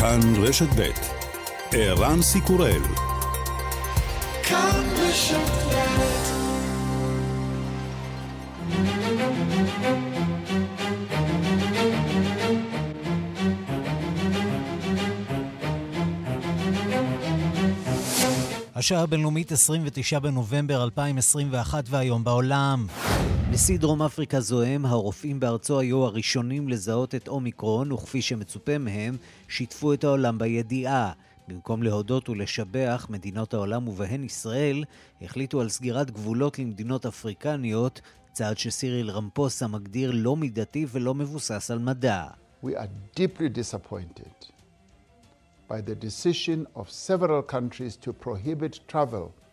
כאן רשת ב' ערן סיקורל כאן רשת השעה הבינלאומית 29 בנובמבר 2021 והיום בעולם. נשיא דרום אפריקה זועם, הרופאים בארצו היו הראשונים לזהות את אומיקרון, וכפי שמצופה מהם, שיתפו את העולם בידיעה. במקום להודות ולשבח, מדינות העולם ובהן ישראל החליטו על סגירת גבולות למדינות אפריקניות, צעד שסיריל רמפוסה מגדיר לא מידתי ולא מבוסס על מדע. We are deeply disappointed by the decision of several countries to prohibit travel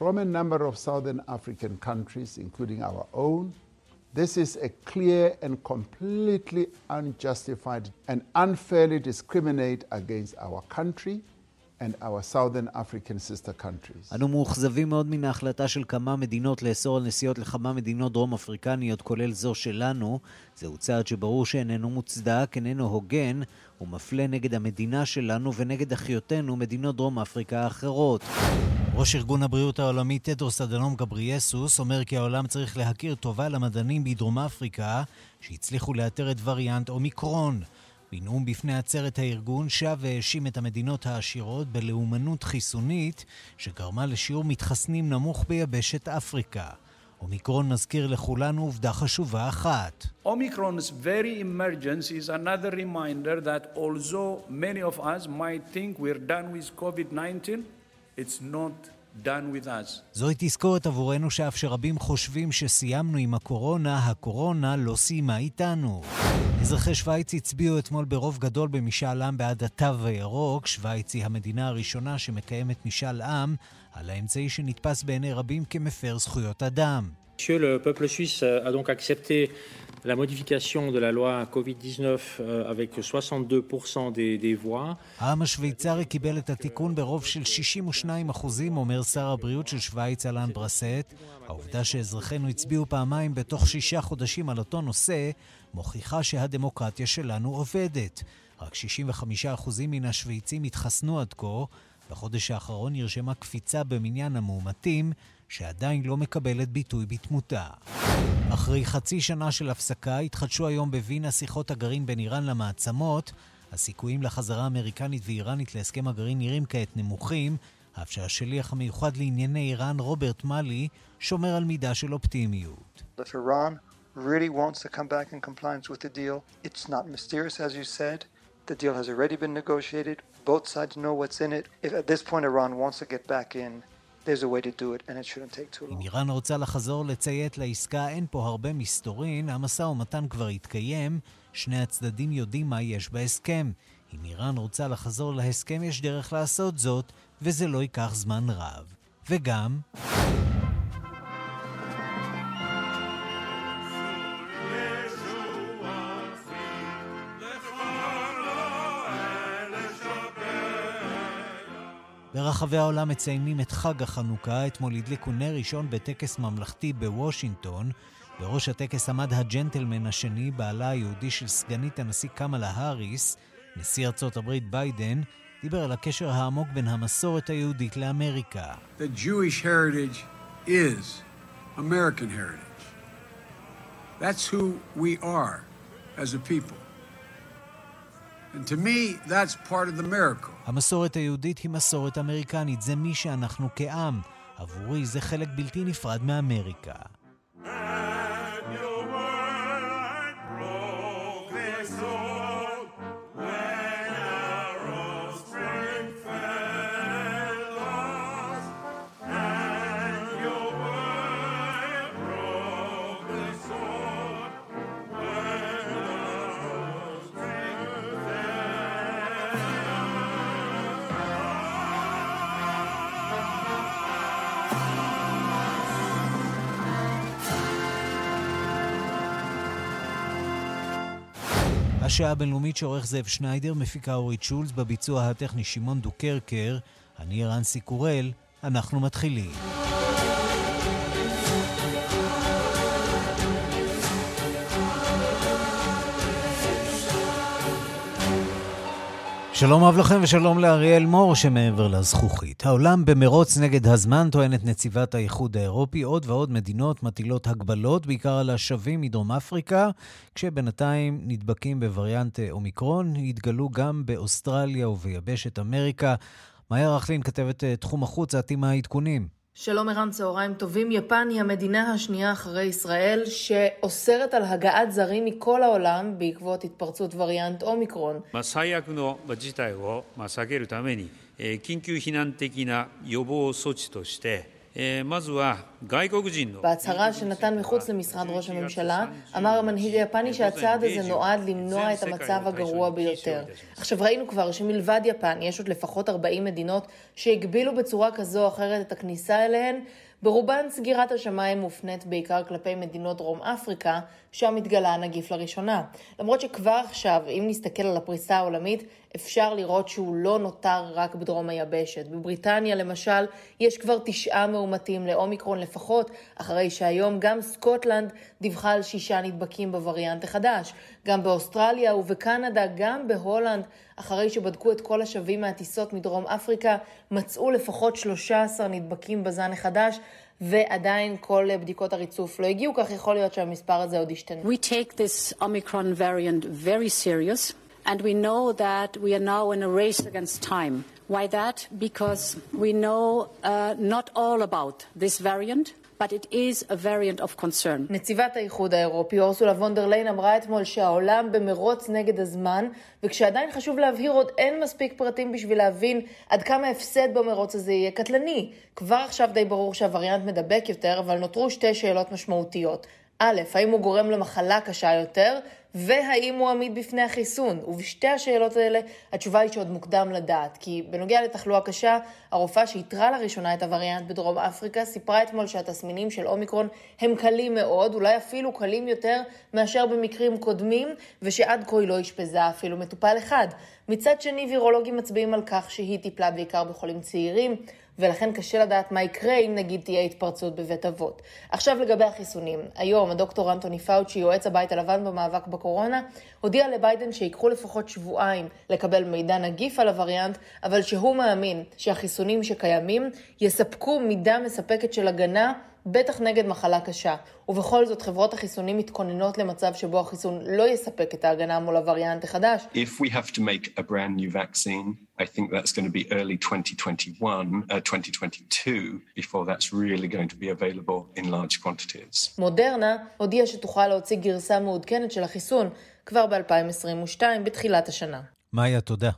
from a number of southern African countries, including our own. This is a clear and completely unjustified and unfairly discriminate against our country and our southern African sister countries. אנו מאוכזבים מאוד מן ההחלטה של כמה מדינות לאסור על נסיעות לכמה מדינות דרום אפריקניות, כולל זו שלנו. זהו צעד שברור שאיננו מוצדק, איננו הוגן, ומפלה נגד המדינה שלנו ונגד אחיותינו, מדינות דרום אפריקה האחרות. ראש ארגון הבריאות העולמי טדרוס אדנום גבריאסוס אומר כי העולם צריך להכיר טובה למדענים בדרום אפריקה שהצליחו לאתר את וריאנט אומיקרון. בנאום בפני עצרת הארגון שב והאשים את המדינות העשירות בלאומנות חיסונית שגרמה לשיעור מתחסנים נמוך ביבשת אפריקה. אומיקרון מזכיר לכולנו עובדה חשובה אחת. Omicron's very emergence is another reminder that although many of us might think we're done with COVID-19, it's not done with us. זוהי תזכורת עבורנו שאף שרבים חושבים שסיימנו עם הקורונה, הקורונה לא סיימה איתנו. אזרחי שווייץ הצביעו אתמול ברוב גדול במשאל עם בעד התו הירוק. שווייץ היא המדינה הראשונה שמקיימת משאל עם על האמצעי שנתפס בעיני רבים כמפר זכויות אדם. Monsieur le peuple suisse a donc accepté la modification de la loi COVID-19 euh, avec 62% des, des voix. העם השוויצרי קיבל את התיקון ברוב של 62 אחוזים, אומר שר הבריאות של שווייץ אלן ברסט. העובדה שאזרחינו הצביעו פעמיים בתוך שישה חודשים על אותו נושא, מוכיחה שהדמוקרטיה שלנו עובדת. רק 65% מן השוויצים התחסנו עד כה. בחודש האחרון נרשמה קפיצה במניין המאומתים, שעדיין לא מקבלת ביטוי בתמותה. אחרי חצי שנה של הפסקה התחדשו היום בווינה שיחות הגרעין בין איראן למעצמות. הסיכויים לחזרה אמריקנית ואיראנית להסכם הגרעין נראים כעת נמוכים, אף שהשליח המיוחד לענייני איראן, רוברט מאלי, שומר על מידה של אופטימיות. really. Both sides know what's in it. If at this point Iran wants to get back in, אם איראן רוצה לחזור לציית לעסקה, אין פה הרבה מסתורין. המשא ומתן כבר התקיים. שני הצדדים יודעים מה יש בהסכם. אם איראן רוצה לחזור להסכם, יש דרך לעשות זאת, וזה לא ייקח זמן רב. וגם... ברחבי העולם מציינים את חג החנוכה. אתמול הדליקו נר ראשון בטקס ממלכתי בוושינגטון. בראש הטקס עמד הג'נטלמן השני, בעלה היהודי של סגנית הנשיא קמאלה האריס. נשיא ארצות הברית ביידן דיבר על הקשר העמוק בין המסורת היהודית לאמריקה. The Jewish heritage is American heritage. That's who we are as a people. המסורת היהודית היא מסורת אמריקנית, זה מי שאנחנו כעם. עבורי זה חלק בלתי נפרד מאמריקה. השעה הבינלאומית שעורך זאב שניידר, מפיקה אורית שולץ, בביצוע הטכני שמעון דוקרקר, אני רנסי קורל, אנחנו מתחילים. שלום רב לכם ושלום לאריאל מור שמעבר לזכוכית. העולם במרוץ נגד הזמן, טוענת נציבת האיחוד האירופי, עוד ועוד מדינות מטילות הגבלות, בעיקר על השבים מדרום אפריקה, כשבינתיים נדבקים בווריאנט אומיקרון, התגלו גם באוסטרליה וביבשת אמריקה. מאיה רכלין, כתבת אה, תחום החוץ, את עם העדכונים. שלום ערן, צהריים טובים. יפן היא המדינה השנייה אחרי ישראל שאוסרת על הגעת זרים מכל העולם בעקבות התפרצות וריאנט אומיקרון. 最悪の事態を避けるために緊急避難的な予防措置として בהצהרה שנתן מחוץ למשרד ראש הממשלה, אמר המנהיג היפני שהצעד הזה נועד למנוע את המצב הגרוע ביותר. עכשיו ראינו כבר שמלבד יפן יש עוד לפחות 40 מדינות שהגבילו בצורה כזו או אחרת את הכניסה אליהן, ברובן סגירת השמיים מופנית בעיקר כלפי מדינות דרום אפריקה, שם התגלה הנגיף לראשונה. למרות שכבר עכשיו, אם נסתכל על הפריסה העולמית, אפשר לראות שהוא לא נותר רק בדרום היבשת. בבריטניה למשל, יש כבר תשעה מאומתים לאומיקרון לפחות, אחרי שהיום גם סקוטלנד דיווחה על שישה נדבקים בווריאנט החדש. גם באוסטרליה ובקנדה, גם בהולנד, אחרי שבדקו את כל השבים מהטיסות מדרום אפריקה, מצאו לפחות 13 נדבקים בזן החדש. ועדיין כל בדיקות הריצוף לא הגיעו, כך יכול להיות שהמספר הזה עוד ישתנה. We take this Omicron variant very serious. And we know that we are now in a race against time. Why that? Because we know uh, not all about this variant. but it is a variant of concern. נציבת האיחוד האירופי אורסולה וונדר ליין אמרה אתמול שהעולם במרוץ נגד הזמן, וכשעדיין חשוב להבהיר עוד אין מספיק פרטים בשביל להבין עד כמה הפסד במרוץ הזה יהיה קטלני. כבר עכשיו די ברור שהווריאנט מדבק יותר, אבל נותרו שתי שאלות משמעותיות. א', האם הוא גורם למחלה קשה יותר, והאם הוא עמיד בפני החיסון. ובשתי השאלות האלה התשובה היא שעוד מוקדם לדעת, כי בנוגע לתחלואה קשה, הרופאה שאיתרה לראשונה את הווריאנט בדרום אפריקה סיפרה אתמול שהתסמינים של אומיקרון הם קלים מאוד, אולי אפילו קלים יותר מאשר במקרים קודמים, ושעד כה היא לא אשפזה אפילו מטופל אחד. מצד שני, וירולוגים מצביעים על כך שהיא טיפלה בעיקר בחולים צעירים, ולכן קשה לדעת מה יקרה אם נגיד תהיה התפרצות בבית אבות. עכשיו לגבי החיסונים. היום הדוקטור אנטוני פאוצ'י, יועץ הבית הלבן במאבק בקורונה, הודיע לביידן שיקחו לפחות שבועיים לקבל מידע נגיף על הווריאנט, אבל שהוא מאמין שהחיסונים שקיימים יספקו מידה מספקת של הגנה בטח נגד מחלה קשה. ובכל זאת, חברות החיסונים מתכוננות למצב שבו החיסון לא יספק את ההגנה מול הווריאנט החדש. If we have to make a brand new vaccine, I think that's going to be early 2021, uh, 2022, before that's really going to be available in large quantities. מודרנה הודיעה שתוכל להוציא גרסה מעודכנת של החיסון כבר ב-2022, בתחילת השנה. מאיה, תודה.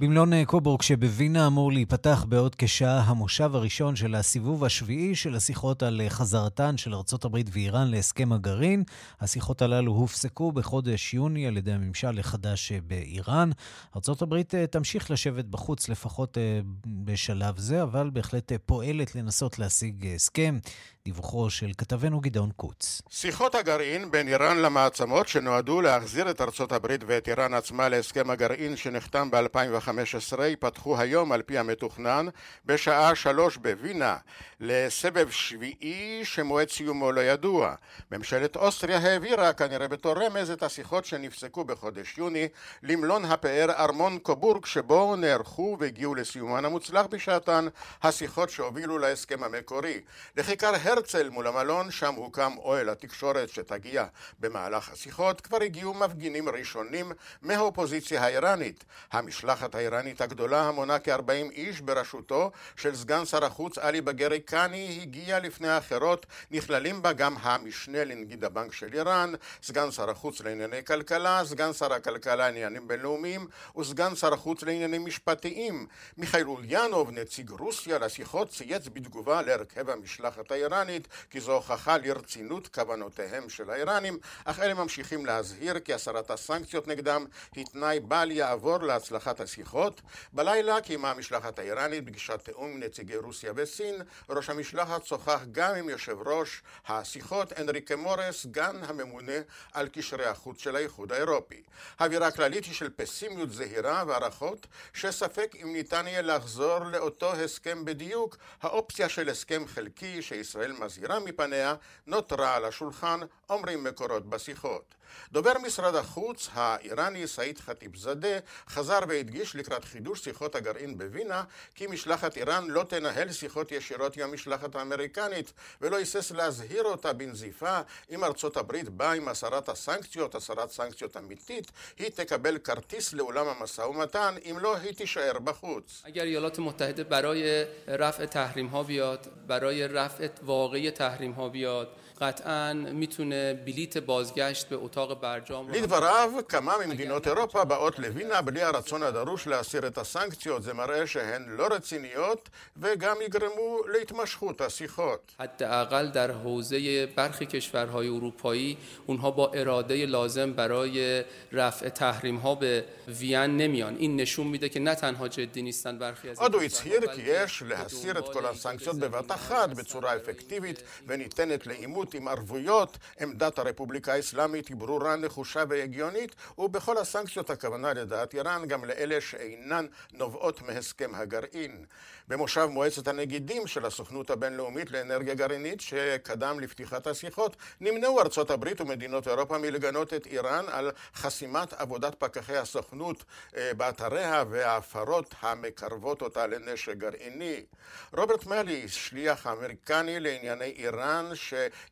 במלון קובורג שבווינה אמור להיפתח בעוד כשעה המושב הראשון של הסיבוב השביעי של השיחות על חזרתן של ארצות הברית ואיראן להסכם הגרעין. השיחות הללו הופסקו בחודש יוני על ידי הממשל החדש באיראן. ארצות הברית אה, תמשיך לשבת בחוץ לפחות אה, בשלב זה, אבל בהחלט אה, פועלת לנסות להשיג הסכם. דיווחו של כתבנו גדעון קוץ. שיחות הגרעין בין איראן למעצמות שנועדו להחזיר את ארצות הברית ואת איראן עצמה להסכם הגרעין שנחתם ב-2015 ייפתחו היום על פי המתוכנן בשעה שלוש בווינה לסבב שביעי שמועד סיומו לא ידוע. ממשלת אוסטריה העבירה כנראה בתור רמז את השיחות שנפסקו בחודש יוני למלון הפאר ארמון קובורג שבו נערכו והגיעו לסיומן המוצלח בשעתן השיחות שהובילו להסכם המקורי. לכיכר הרצל מול המלון, שם הוקם אוהל התקשורת שתגיע במהלך השיחות, כבר הגיעו מפגינים ראשונים מהאופוזיציה האיראנית. המשלחת האיראנית הגדולה, המונה כ-40 איש בראשותו של סגן שר החוץ עלי בגרי קאני, הגיעה לפני האחרות, נכללים בה גם המשנה לנגיד הבנק של איראן, סגן שר החוץ לענייני כלכלה, סגן שר הכלכלה לעניינים בינלאומיים וסגן שר החוץ לעניינים משפטיים. מיכאל אוליאנוב, נציג רוסיה לשיחות, צייץ בתגובה להרכב המשלחת האיראנית האיראנית, כי זו הוכחה לרצינות כוונותיהם של האיראנים, אך אלה ממשיכים להזהיר כי הסרת הסנקציות נגדם היא תנאי בל יעבור להצלחת השיחות. בלילה קיימה המשלחת האיראנית פגישת תיאום עם נציגי רוסיה וסין. ראש המשלחת שוחח גם עם יושב ראש השיחות אנריקה מורס, סגן הממונה על קשרי החוץ של האיחוד האירופי. האווירה הכללית היא של פסימיות זהירה והערכות שספק אם ניתן יהיה לחזור לאותו הסכם בדיוק, האופציה של הסכם חלקי שישראל מזהירה מפניה נותרה על השולחן, אומרים מקורות בשיחות. דובר משרד החוץ האיראני סעיד ח'טיב זאדה חזר והדגיש לקראת חידוש שיחות הגרעין בווינה כי משלחת איראן לא תנהל שיחות ישירות עם המשלחת האמריקנית ולא היסס להזהיר אותה בנזיפה אם ארצות הברית באה עם הסרת הסנקציות, הסרת סנקציות אמיתית, היא תקבל כרטיס לעולם המשא ומתן אם לא היא תישאר בחוץ. اگر ایالات متحده برای رفع تحریم ها بیاد برای رفع واقعی تحریم ها بیاد قطعا میتونه بلیت بازگشت به اتاق برجام לדבריו, כמה ממדינות אירופה באות לווינה בלי הרצון הדרוש להסיר את הסנקציות. זה מראה שהן לא רציניות וגם יגרמו להתמשכות השיחות. حداقل در حوزه برخی کشورهای اروپایی اونها با اراده لازم برای رفع تحریم ها به وین نمیان این نشون میده که نه تنها جدی نیستن برخی از עוד הוא این הצהיר کشورها، כי بلکه יש להסיר את כל دنبال הסנקציות ایجاد בבת زمینه‌ای אחת برای בצורה استفاده אפקטיבית וניתנת לעימות עם ערבויות. עמדת הרפובליקה האסלאמית היא ברורה, נחושה והגיונית, ובכל הסנקציות הכוונה לדעת איראן גם לאלה שאינן נובעות מהסכם הגרעין. במושב מועצת הנגידים של הסוכנות הבינלאומית לאנרגיה גרעינית שקדם לפתיחת השיחות, נמנעו ארצות הברית ומדינות אירופה מלגנות את איראן על חסימת עבודת פקחי הסוכנות אה, באתריה וההפרות המקרבות אותה לנשק גרעיני. רוברט מלי, שליח האמריקני לענייני איראן,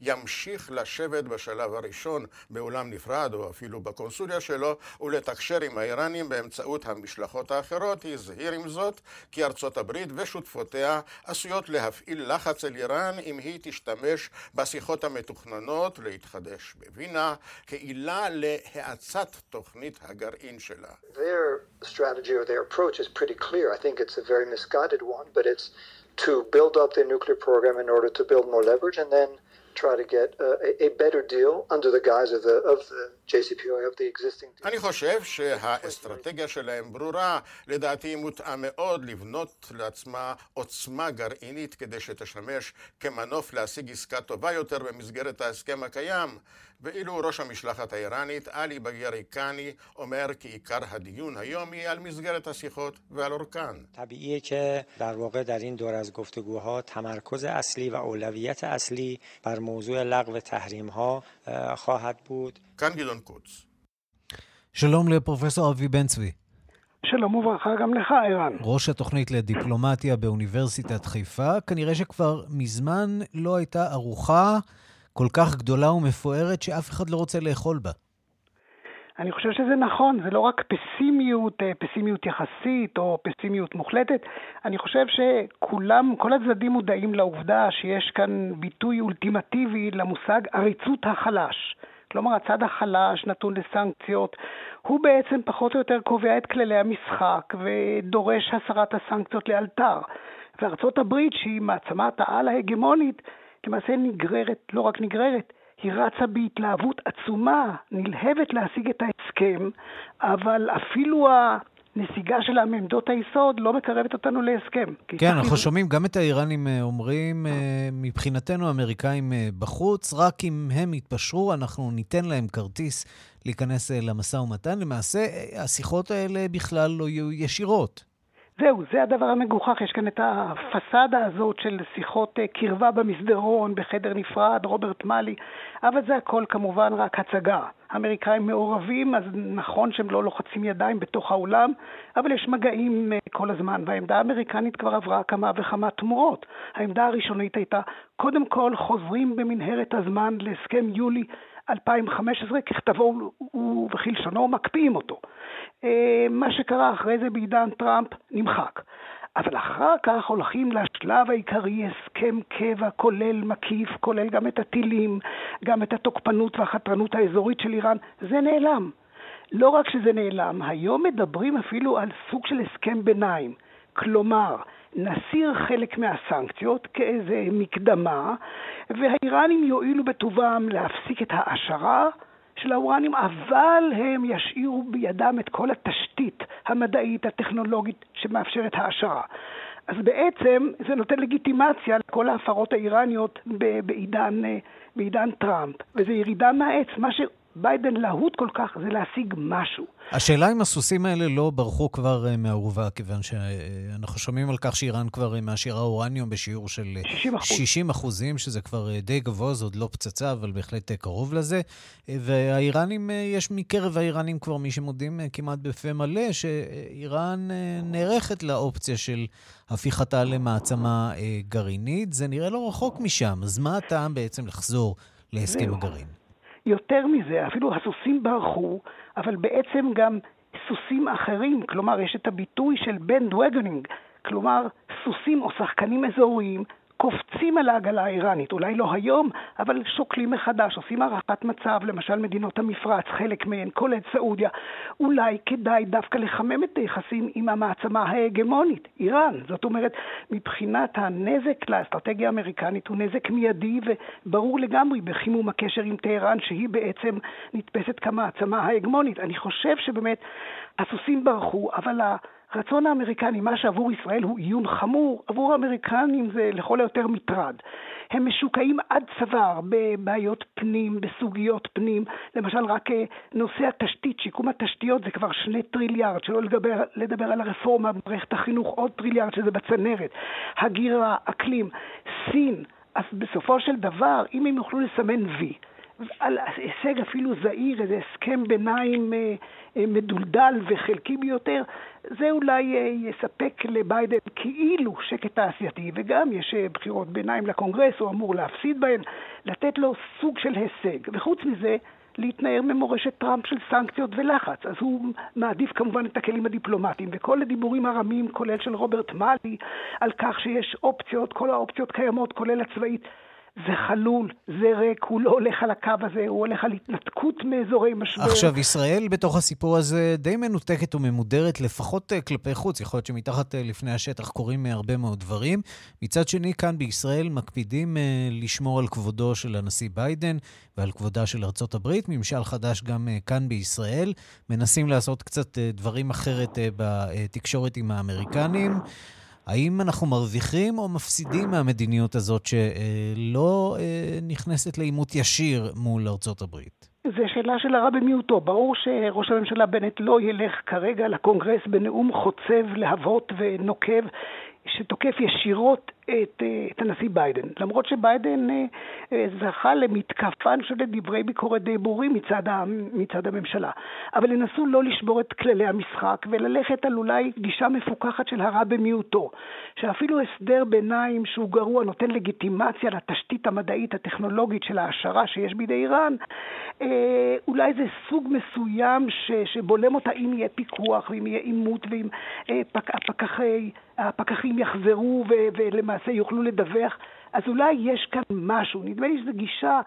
שימשיך לשבת בשלב הראשון באולם נפרד או אפילו בקונסוליה שלו ולתקשר עם האיראנים באמצעות המשלחות האחרות, הזהיר עם זאת כי ארצות הברית ושותפותיה עשויות להפעיל לחץ על איראן אם היא תשתמש בשיחות המתוכננות להתחדש בווינה כעילה להאצת תוכנית הגרעין שלה. To build up their nuclear program in order to build more leverage and then try to get uh, a, a better deal under the guise of the, of the JCPOA, of the existing deal. אני חושב שהאסטרטגיה שלהם ברורה, לדעתי היא מותאם מאוד לבנות לעצמה עוצמה גרעינית כדי שתשמש כמנוף להשיג עסקה טובה יותר במסגרת ההסכם הקיים, ואילו ראש המשלחת האיראנית, עלי בגריקני, אומר כי עיקר הדיון היום יהיה על מסגרת השיחות ועל אורכן. طبیعیه که در واقع در این دور از گفتگوها تمرکز اصلی و اولویت اصلی بر موضوع لغو تحریم ها خواهد بود כאן גדעון קוץ. שלום לפרופסור אבי בן צבי, שלום וברכה גם לך, ערן. ראש התוכנית לדיפלומטיה באוניברסיטת חיפה. כנראה שכבר מזמן לא הייתה ארוחה כל כך גדולה ומפוארת שאף אחד לא רוצה לאכול בה. אני חושב שזה נכון, זה לא רק פסימיות, אה, פסימיות יחסית או פסימיות מוחלטת, אני חושב שכולם, כל הצדדים מודעים לעובדה שיש כאן ביטוי אולטימטיבי למושג עריצות החלש. כלומר, הצד החלש נתון לסנקציות, הוא בעצם פחות או יותר קובע את כללי המשחק ודורש הסרת הסנקציות לאלתר. וארצות הברית, שהיא מעצמת העל ההגמונית, למעשה נגררת, לא רק נגררת, היא רצה בהתלהבות עצומה, נלהבת להשיג את ההסכם, אבל אפילו הנסיגה שלה מעמדות היסוד לא מקרבת אותנו להסכם. כן, אנחנו שומעים גם את האיראנים אה, אומרים, אה, מבחינתנו האמריקאים אה, בחוץ, רק אם הם יתפשרו, אנחנו ניתן להם כרטיס להיכנס למשא ומתן. למעשה, השיחות האלה בכלל לא יהיו ישירות. זהו, זה הדבר המגוחך, יש כאן את הפסאדה הזאת של שיחות קרבה במסדרון, בחדר נפרד, רוברט מאלי, אבל זה הכל כמובן רק הצגה. האמריקאים מעורבים, אז נכון שהם לא לוחצים ידיים בתוך האולם, אבל יש מגעים כל הזמן, והעמדה האמריקנית כבר עברה כמה וכמה תמורות. העמדה הראשונית הייתה, קודם כל חוזרים במנהרת הזמן להסכם יולי 2015, ככתבו וכלשונו, מקפיאים אותו. מה שקרה אחרי זה בעידן טראמפ נמחק. אבל אחר כך הולכים לשלב העיקרי, הסכם קבע כולל מקיף, כולל גם את הטילים, גם את התוקפנות והחתרנות האזורית של איראן, זה נעלם. לא רק שזה נעלם, היום מדברים אפילו על סוג של הסכם ביניים. כלומר, נסיר חלק מהסנקציות כאיזה מקדמה, והאיראנים יואילו בטובם להפסיק את ההעשרה של האורנים, אבל הם ישאירו בידם את כל התשתית המדעית, הטכנולוגית, שמאפשרת העשרה. אז בעצם זה נותן לגיטימציה לכל ההפרות האיראניות בעידן, בעידן טראמפ, וזו ירידה מהעץ. מה ביידן להוט כל כך זה להשיג משהו. השאלה אם הסוסים האלה לא ברחו כבר אה, מהאורווה, כיוון שאנחנו שומעים על כך שאיראן כבר אה, מעשירה אורניום בשיעור של 60, אה, 60 אחוזים, שזה כבר די גבוה, זה עוד לא פצצה, אבל בהחלט קרוב לזה. והאיראנים, יש מקרב האיראנים כבר מי שמודים כמעט בפה מלא, שאיראן נערכת לאופציה של הפיכתה למעצמה גרעינית. זה נראה לא רחוק משם, אז מה הטעם בעצם לחזור להסכם הגרעין? יותר מזה, אפילו הסוסים ברחו, אבל בעצם גם סוסים אחרים, כלומר יש את הביטוי של בנד וגנינג, כלומר סוסים או שחקנים אזוריים קופצים על העגלה האיראנית, אולי לא היום, אבל שוקלים מחדש, עושים הערכת מצב, למשל מדינות המפרץ, חלק מהן, כולל סעודיה. אולי כדאי דווקא לחמם את היחסים עם המעצמה ההגמונית, איראן. זאת אומרת, מבחינת הנזק לאסטרטגיה האמריקנית הוא נזק מיידי וברור לגמרי בחימום הקשר עם טהרן, שהיא בעצם נתפסת כמעצמה ההגמונית. אני חושב שבאמת הסוסים ברחו, אבל ה... הרצון האמריקני, מה שעבור ישראל הוא איום חמור, עבור האמריקנים זה לכל היותר מטרד. הם משוקעים עד צוואר בבעיות פנים, בסוגיות פנים. למשל, רק אה, נושא התשתית, שיקום התשתיות זה כבר שני טריליארד, שלא לדבר, לדבר על הרפורמה במערכת החינוך, עוד טריליארד שזה בצנרת. הגירה, אקלים, סין. אז בסופו של דבר, אם הם יוכלו לסמן וי, על הישג אפילו זעיר, איזה הסכם ביניים אה, אה, מדולדל וחלקי ביותר, זה אולי אה, יספק לביידן כאילו שקט תעשייתי, וגם יש בחירות ביניים לקונגרס, הוא אמור להפסיד בהן, לתת לו סוג של הישג. וחוץ מזה, להתנער ממורשת טראמפ של סנקציות ולחץ. אז הוא מעדיף כמובן את הכלים הדיפלומטיים, וכל הדיבורים הרמים, כולל של רוברט מאלי, על כך שיש אופציות, כל האופציות קיימות, כולל הצבאית. זה חלול, זה ריק, הוא לא הולך על הקו הזה, הוא הולך על התנתקות מאזורי משבר. עכשיו, ישראל בתוך הסיפור הזה די מנותקת וממודרת, לפחות אה, כלפי חוץ. יכול להיות שמתחת אה, לפני השטח קורים אה, הרבה מאוד דברים. מצד שני, כאן בישראל מקפידים לשמור על כבודו של הנשיא ביידן ועל כבודה של ארצות הברית. ממשל חדש גם כאן בישראל. מנסים לעשות קצת דברים אחרת בתקשורת עם האמריקנים. האם אנחנו מרוויחים או מפסידים מהמדיניות הזאת שלא אה, נכנסת לעימות ישיר מול ארצות הברית? זו שאלה של הרע במיעוטו. ברור שראש הממשלה בנט לא ילך כרגע לקונגרס בנאום חוצב להבות ונוקב שתוקף ישירות את, אה, את הנשיא ביידן. למרות שביידן אה, אה, זכה למתקפה, אני חושבת, דברי ביקורת די ברורים מצד, מצד הממשלה. אבל ינסו לא לשבור את כללי המשחק וללכת על אולי גישה מפוקחת של הרע במיעוטו. שאפילו הסדר ביניים שהוא גרוע נותן לגיטימציה לתשתית המדעית הטכנולוגית של ההעשרה שיש בידי איראן, אולי זה סוג מסוים ש, שבולם אותה אם יהיה פיקוח ואם יהיה עימות ואם פק, הפקחי, הפקחים יחזרו ולמעשה... למעשה יוכלו לדווח, אז אולי יש כאן משהו. נדמה לי שזו גישה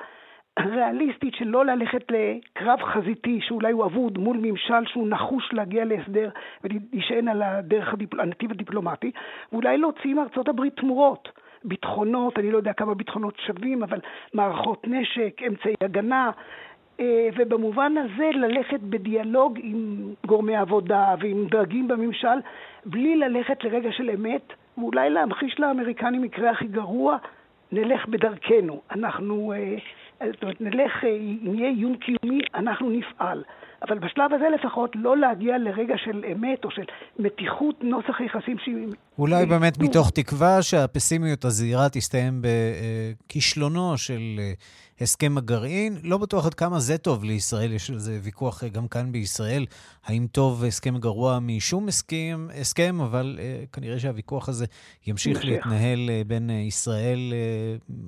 ריאליסטית של לא ללכת לקרב חזיתי שאולי הוא אבוד מול ממשל שהוא נחוש להגיע להסדר ולהישען על הדרך הדיפל... הנתיב הדיפלומטי, ואולי להוציא מארצות הברית תמורות. ביטחונות, אני לא יודע כמה ביטחונות שווים, אבל מערכות נשק, אמצעי הגנה, אה, ובמובן הזה ללכת בדיאלוג עם גורמי עבודה ועם דרגים בממשל, בלי ללכת לרגע של אמת ואולי להמחיש לאמריקנים מקרה הכי גרוע, נלך בדרכנו. אנחנו, אה, זאת אומרת, נלך, אה, אם יהיה איום קיומי, אנחנו נפעל. אבל בשלב הזה לפחות לא להגיע לרגע של אמת או של מתיחות נוסח יחסים. אולי באמת מתוך תקווה שהפסימיות הזהירה תסתיים בכישלונו של הסכם הגרעין. לא בטוח עד כמה זה טוב לישראל, יש על זה ויכוח גם כאן בישראל, האם טוב הסכם גרוע משום הסכם, הסכם אבל uh, כנראה שהוויכוח הזה ימשיך. להתנהל בין ישראל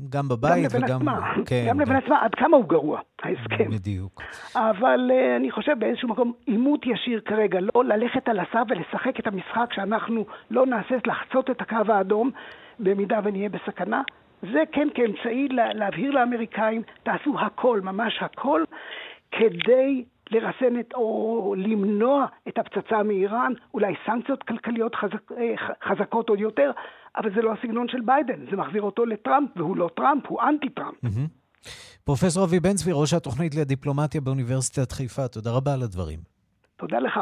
גם בבית גם וגם... עצמה. כן, גם לבין עצמה, עד כמה הוא גרוע, ההסכם. בדיוק. אבל אני חושב באיזשהו מקום עימות ישיר כרגע, לא ללכת על הסף ולשחק את המשחק שאנחנו לא נעשה לחצות את הקו האדום במידה ונהיה בסכנה. זה כן כאמצעי להבהיר לאמריקאים, תעשו הכל, ממש הכל, כדי לרסן את, או למנוע את הפצצה מאיראן, אולי סנקציות כלכליות חזק, אה, חזקות עוד יותר, אבל זה לא הסגנון של ביידן, זה מחזיר אותו לטראמפ, והוא לא טראמפ, הוא אנטי טראמפ. פרופסור אבי בן צבי, ראש התוכנית לדיפלומטיה באוניברסיטת חיפה, תודה רבה על הדברים. תודה לך.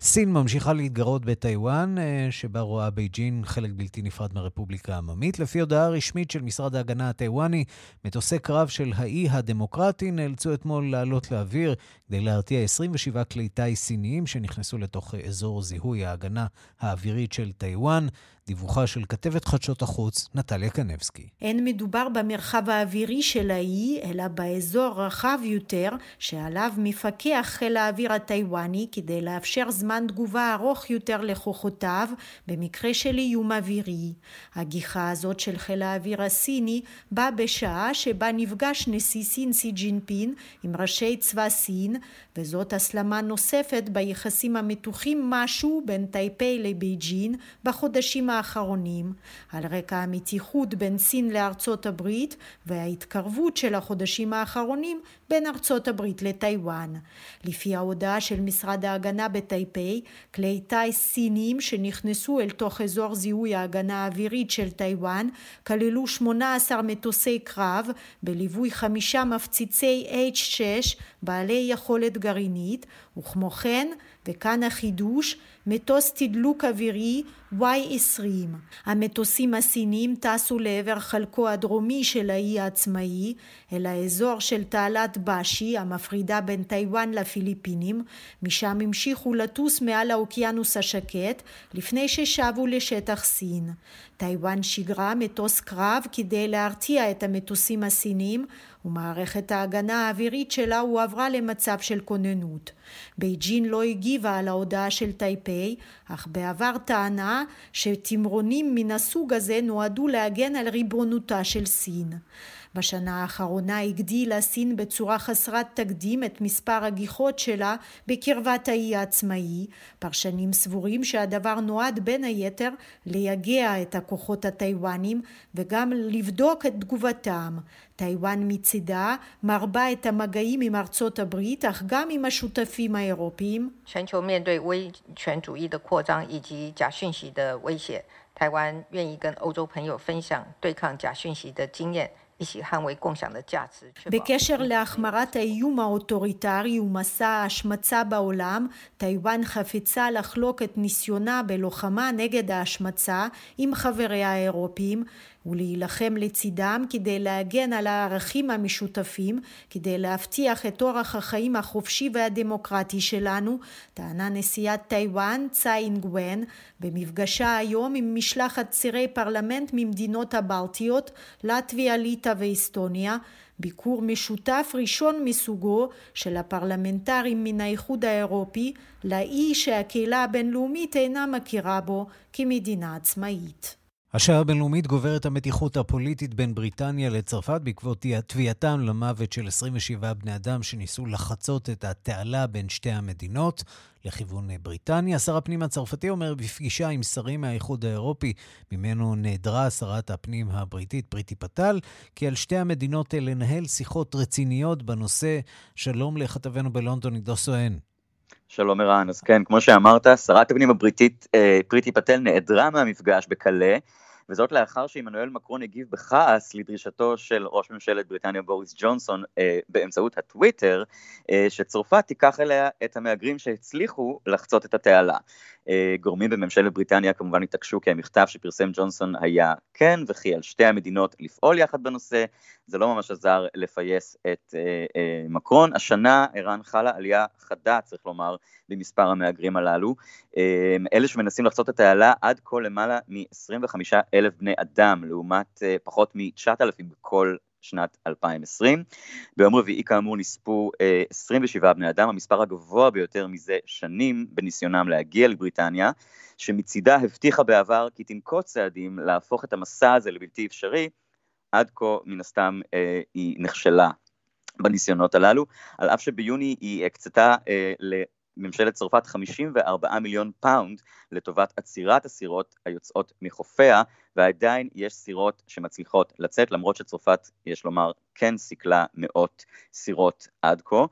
סין ממשיכה להתגרות בטיוואן, אה, שבה רואה בייג'ין חלק בלתי נפרד מהרפובליקה העממית. לפי הודעה רשמית של משרד ההגנה הטיוואני, מטוסי קרב של האי הדמוקרטי נאלצו אתמול לעלות לאוויר כדי להרתיע 27 כלי טיס סיניים שנכנסו לתוך אזור זיהוי ההגנה האווירית של טיוואן. דיווחה של כתבת חדשות החוץ, נטליה קנבסקי. אין מדובר במרחב האווירי של האי, אלא באזור רחב יותר, שעליו מפקח חיל האוויר הטיוואני כדי לאפשר זמן תגובה ארוך יותר לכוחותיו, במקרה של איום אווירי. הגיחה הזאת של חיל האוויר הסיני באה בשעה שבה נפגש נשיא סין סי ג'ינפין עם ראשי צבא סין, וזאת הסלמה נוספת ביחסים המתוחים משהו בין טייפי לבייג'ין בחודשים האחרונים, על רקע המתיחות בין סין לארצות הברית וההתקרבות של החודשים האחרונים בין ארצות הברית לטיוואן. לפי ההודעה של משרד ההגנה בטייפי, כלי טיס סיניים שנכנסו אל תוך אזור זיהוי ההגנה האווירית של טיוואן כללו 18 מטוסי קרב בליווי חמישה מפציצי H-6 בעלי יכולת גרעינית וכמו כן, וכאן החידוש, מטוס תדלוק אווירי Y-20. המטוסים הסינים טסו לעבר חלקו הדרומי של האי העצמאי, אל האזור של תעלת באשי המפרידה בין טיוואן לפיליפינים, משם המשיכו לטוס מעל האוקיינוס השקט, לפני ששבו לשטח סין. טיוואן שיגרה מטוס קרב כדי להרתיע את המטוסים הסינים, ומערכת ההגנה האווירית שלה הועברה למצב של כוננות. בייג'ין לא הגיבה על ההודעה של טייפיי, אך בעבר טענה שתמרונים מן הסוג הזה נועדו להגן על ריבונותה של סין. בשנה האחרונה הגדילה סין בצורה חסרת תקדים את מספר הגיחות שלה בקרבת האי העצמאי. פרשנים סבורים שהדבר נועד בין היתר לייגע את הכוחות הטיוואנים וגם לבדוק את תגובתם. טיוואן מצידה מרבה את המגעים עם ארצות הברית, אך גם עם השותפים האירופיים. 台湾愿意跟欧洲朋友分享对抗假讯息的经验。 בקשר להחמרת האיום האוטוריטרי ומסע ההשמצה בעולם, טיוואן חפצה לחלוק את ניסיונה בלוחמה נגד ההשמצה עם חבריה האירופיים ולהילחם לצידם כדי להגן על הערכים המשותפים, כדי להבטיח את אורח החיים החופשי והדמוקרטי שלנו, טענה נשיאת טיוואן צאי אינגוון במפגשה היום עם משלחת צירי פרלמנט ממדינות הבלטיות, לטביה, ליטא ואסטוניה, ביקור משותף ראשון מסוגו של הפרלמנטרים מן האיחוד האירופי לאי שהקהילה הבינלאומית אינה מכירה בו כמדינה עצמאית. השעה הבינלאומית גוברת המתיחות הפוליטית בין בריטניה לצרפת בעקבות תביעתם למוות של 27 בני אדם שניסו לחצות את התעלה בין שתי המדינות לכיוון בריטניה. שר הפנים הצרפתי אומר בפגישה עם שרים מהאיחוד האירופי, ממנו נעדרה שרת הפנים הבריטית פריטי פטל, כי על שתי המדינות לנהל שיחות רציניות בנושא. שלום לכתבנו בלונדון, עידו סואן. שלום ערן, אז כן, כמו שאמרת, שרת הפנים הבריטית אה, פריטי פטל נעדרה מהמפגש בקלה, וזאת לאחר שעמנואל מקרון הגיב בכעס לדרישתו של ראש ממשלת בריטניה בוריס ג'ונסון אה, באמצעות הטוויטר, אה, שצרפת תיקח אליה את המהגרים שהצליחו לחצות את התעלה. אה, גורמים בממשלת בריטניה כמובן התעקשו כי המכתב שפרסם ג'ונסון היה כן, וכי על שתי המדינות לפעול יחד בנושא, זה לא ממש עזר לפייס את אה, אה, מקרון. השנה ערן חלה עלייה חדה, צריך לומר, במספר המהגרים הללו. אה, אלה שמנסים לחצות את התעלה עד כה למעלה מ-25 אלף בני אדם, לעומת אה, פחות מ-9,000 בכל שנת 2020. ביום רביעי כאמור נספו 27 אה, בני אדם, המספר הגבוה ביותר מזה שנים בניסיונם להגיע לבריטניה, שמצידה הבטיחה בעבר כי תנקוט צעדים להפוך את המסע הזה לבלתי אפשרי, עד כה מן הסתם אה, היא נכשלה בניסיונות הללו, על אף שביוני היא הקצתה אה, ממשלת צרפת 54 מיליון פאונד לטובת עצירת הסירות היוצאות מחופיה, ועדיין יש סירות שמצליחות לצאת, למרות שצרפת, יש לומר, כן סיכלה מאות סירות עד כה.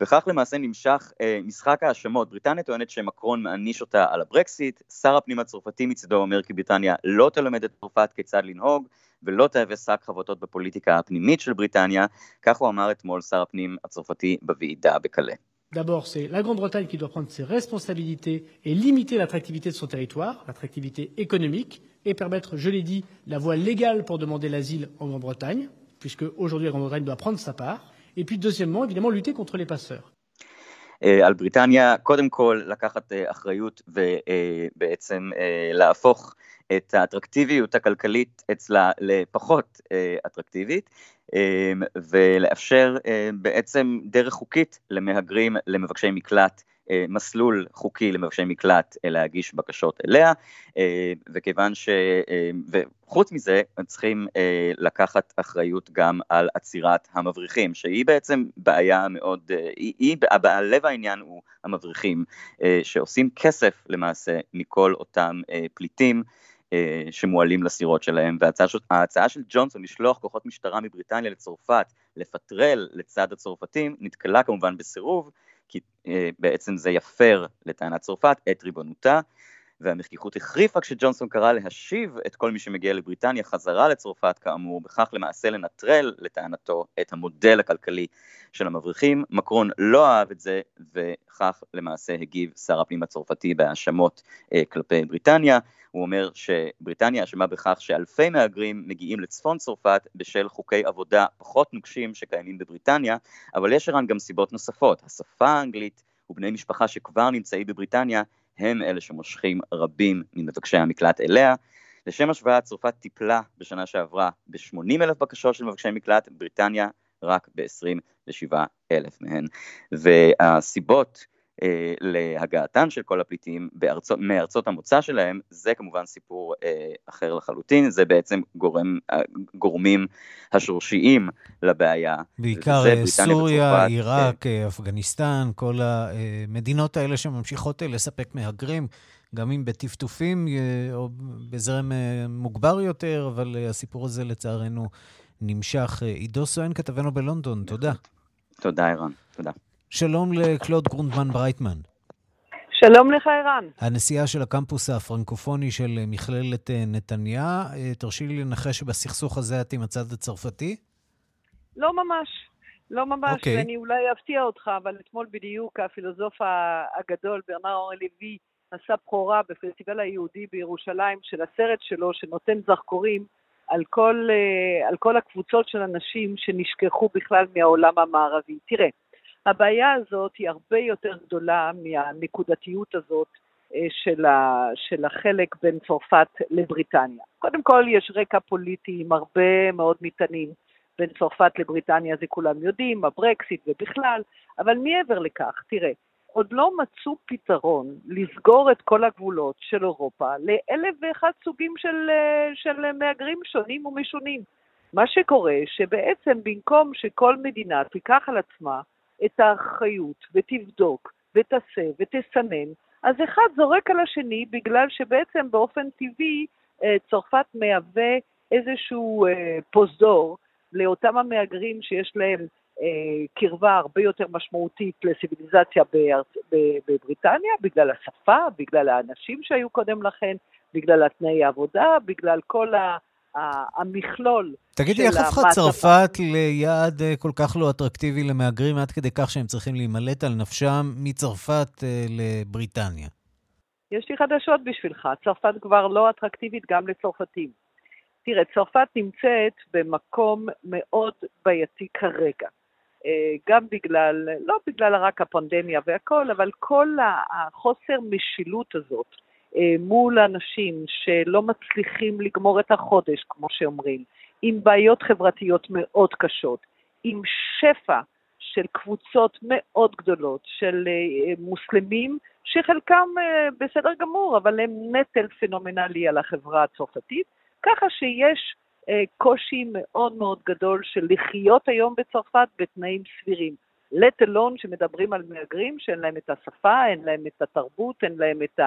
וכך למעשה נמשך אה, משחק האשמות. בריטניה טוענת שמקרון מעניש אותה על הברקסיט, שר הפנים הצרפתי מצדו אומר כי בריטניה לא תלמד את צרפת כיצד לנהוג, ולא תהווה שק חבטות בפוליטיקה הפנימית של בריטניה, כך הוא אמר אתמול שר הפנים הצרפתי בוועידה בקלה. D'abord, c'est la Grande-Bretagne qui doit prendre ses responsabilités et limiter l'attractivité de son territoire, l'attractivité économique, et permettre, je l'ai dit, la voie légale pour demander l'asile en Grande-Bretagne, puisque aujourd'hui la Grande-Bretagne doit prendre sa part. Et puis, deuxièmement, évidemment, lutter contre les passeurs. על בריטניה, קודם כל לקחת אחריות ובעצם להפוך את האטרקטיביות הכלכלית אצלה לפחות אטרקטיבית, ולאפשר בעצם דרך חוקית למהגרים, למבקשי מקלט, מסלול חוקי למבקשי מקלט להגיש בקשות אליה, וכיוון ש... וחוץ מזה, הם צריכים לקחת אחריות גם על עצירת המבריחים, שהיא בעצם בעיה מאוד, היא, היא לב העניין הוא המבריחים, שעושים כסף למעשה מכל אותם פליטים. שמועלים לסירות שלהם, וההצעה של ג'ונסון לשלוח כוחות משטרה מבריטניה לצרפת, לפטרל לצד הצרפתים, נתקלה כמובן בסירוב, כי בעצם זה יפר לטענת צרפת את ריבונותה, והמחיכות החריפה כשג'ונסון קרא להשיב את כל מי שמגיע לבריטניה חזרה לצרפת כאמור, בכך למעשה לנטרל לטענתו את המודל הכלכלי של המבריחים. מקרון לא אהב את זה, וכך למעשה הגיב שר הפנים הצרפתי בהאשמות אה, כלפי בריטניה. הוא אומר שבריטניה אשמה בכך שאלפי מהגרים מגיעים לצפון צרפת בשל חוקי עבודה פחות נוקשים שקיימים בבריטניה, אבל יש ערן גם סיבות נוספות. השפה האנגלית ובני משפחה שכבר נמצאים בבריטניה הם אלה שמושכים רבים ממבקשי המקלט אליה. לשם השוואה, צרפת טיפלה בשנה שעברה ב-80 אלף בקשות של מבקשי מקלט, בריטניה רק ב-27 אלף מהן. והסיבות אה, להגעתן של כל הפליטים בארצות, מארצות המוצא שלהם, זה כמובן סיפור אה, אחר לחלוטין, זה בעצם גורם, אה, גורמים השורשיים לבעיה. בעיקר אה, סוריה, וצרפת, עיראק, כן. אפגניסטן, כל המדינות האלה שממשיכות לספק מהגרים. גם אם בטפטופים או בזרם מוגבר יותר, אבל הסיפור הזה לצערנו נמשך. עידו סואן, כתבנו בלונדון, תודה. תודה, ערן. תודה. שלום לקלוד גרונדמן ברייטמן. שלום לך, ערן. הנשיאה של הקמפוס הפרנקופוני של מכללת אה, נתניה. אה, תרשי לי לנחש שבסכסוך הזה את עם הצד הצרפתי? לא ממש. לא ממש, okay. אוקיי. ואני אולי אפתיע אותך, אבל אתמול בדיוק הפילוסוף הגדול, ברנר אורי לוי, עשה בכורה בפסטיבל היהודי בירושלים של הסרט שלו, שנותן זרקורים על כל, אה, על כל הקבוצות של אנשים שנשכחו בכלל מהעולם המערבי. תראה, הבעיה הזאת היא הרבה יותר גדולה מהנקודתיות הזאת אה, של, ה, של החלק בין צרפת לבריטניה. קודם כל, יש רקע פוליטי עם הרבה מאוד מטענים בין צרפת לבריטניה, זה כולם יודעים, הברקסיט ובכלל, אבל מעבר לכך, תראה, עוד לא מצאו פתרון לסגור את כל הגבולות של אירופה לאלף ואחד סוגים של, אה, של מהגרים שונים ומשונים. מה שקורה, שבעצם במקום שכל מדינה תיקח על עצמה את האחריות ותבדוק ותעשה ותסנן, אז אחד זורק על השני בגלל שבעצם באופן טבעי אה, צרפת מהווה איזשהו אה, פוזדור לאותם המהגרים שיש להם אה, קרבה הרבה יותר משמעותית לסיביליזציה בבריטניה, בגלל השפה, בגלל האנשים שהיו קודם לכן, בגלל התנאי העבודה, בגלל כל ה... המכלול תגידי, איך הפכה צרפת ליעד אה, כל כך לא אטרקטיבי למהגרים עד כדי כך שהם צריכים להימלט על נפשם מצרפת אה, לבריטניה? יש לי חדשות בשבילך, צרפת כבר לא אטרקטיבית גם לצרפתים. תראה, צרפת נמצאת במקום מאוד בעייתי כרגע. אה, גם בגלל, לא בגלל רק הפנדמיה והכל, אבל כל החוסר משילות הזאת מול אנשים שלא מצליחים לגמור את החודש, כמו שאומרים, עם בעיות חברתיות מאוד קשות, עם שפע של קבוצות מאוד גדולות של אה, מוסלמים, שחלקם אה, בסדר גמור, אבל הם נטל פנומנלי על החברה הצרפתית, ככה שיש קושי מאוד מאוד גדול של לחיות היום בצרפת בתנאים סבירים. alone שמדברים על מהגרים שאין להם את השפה, אין להם את התרבות, אין להם את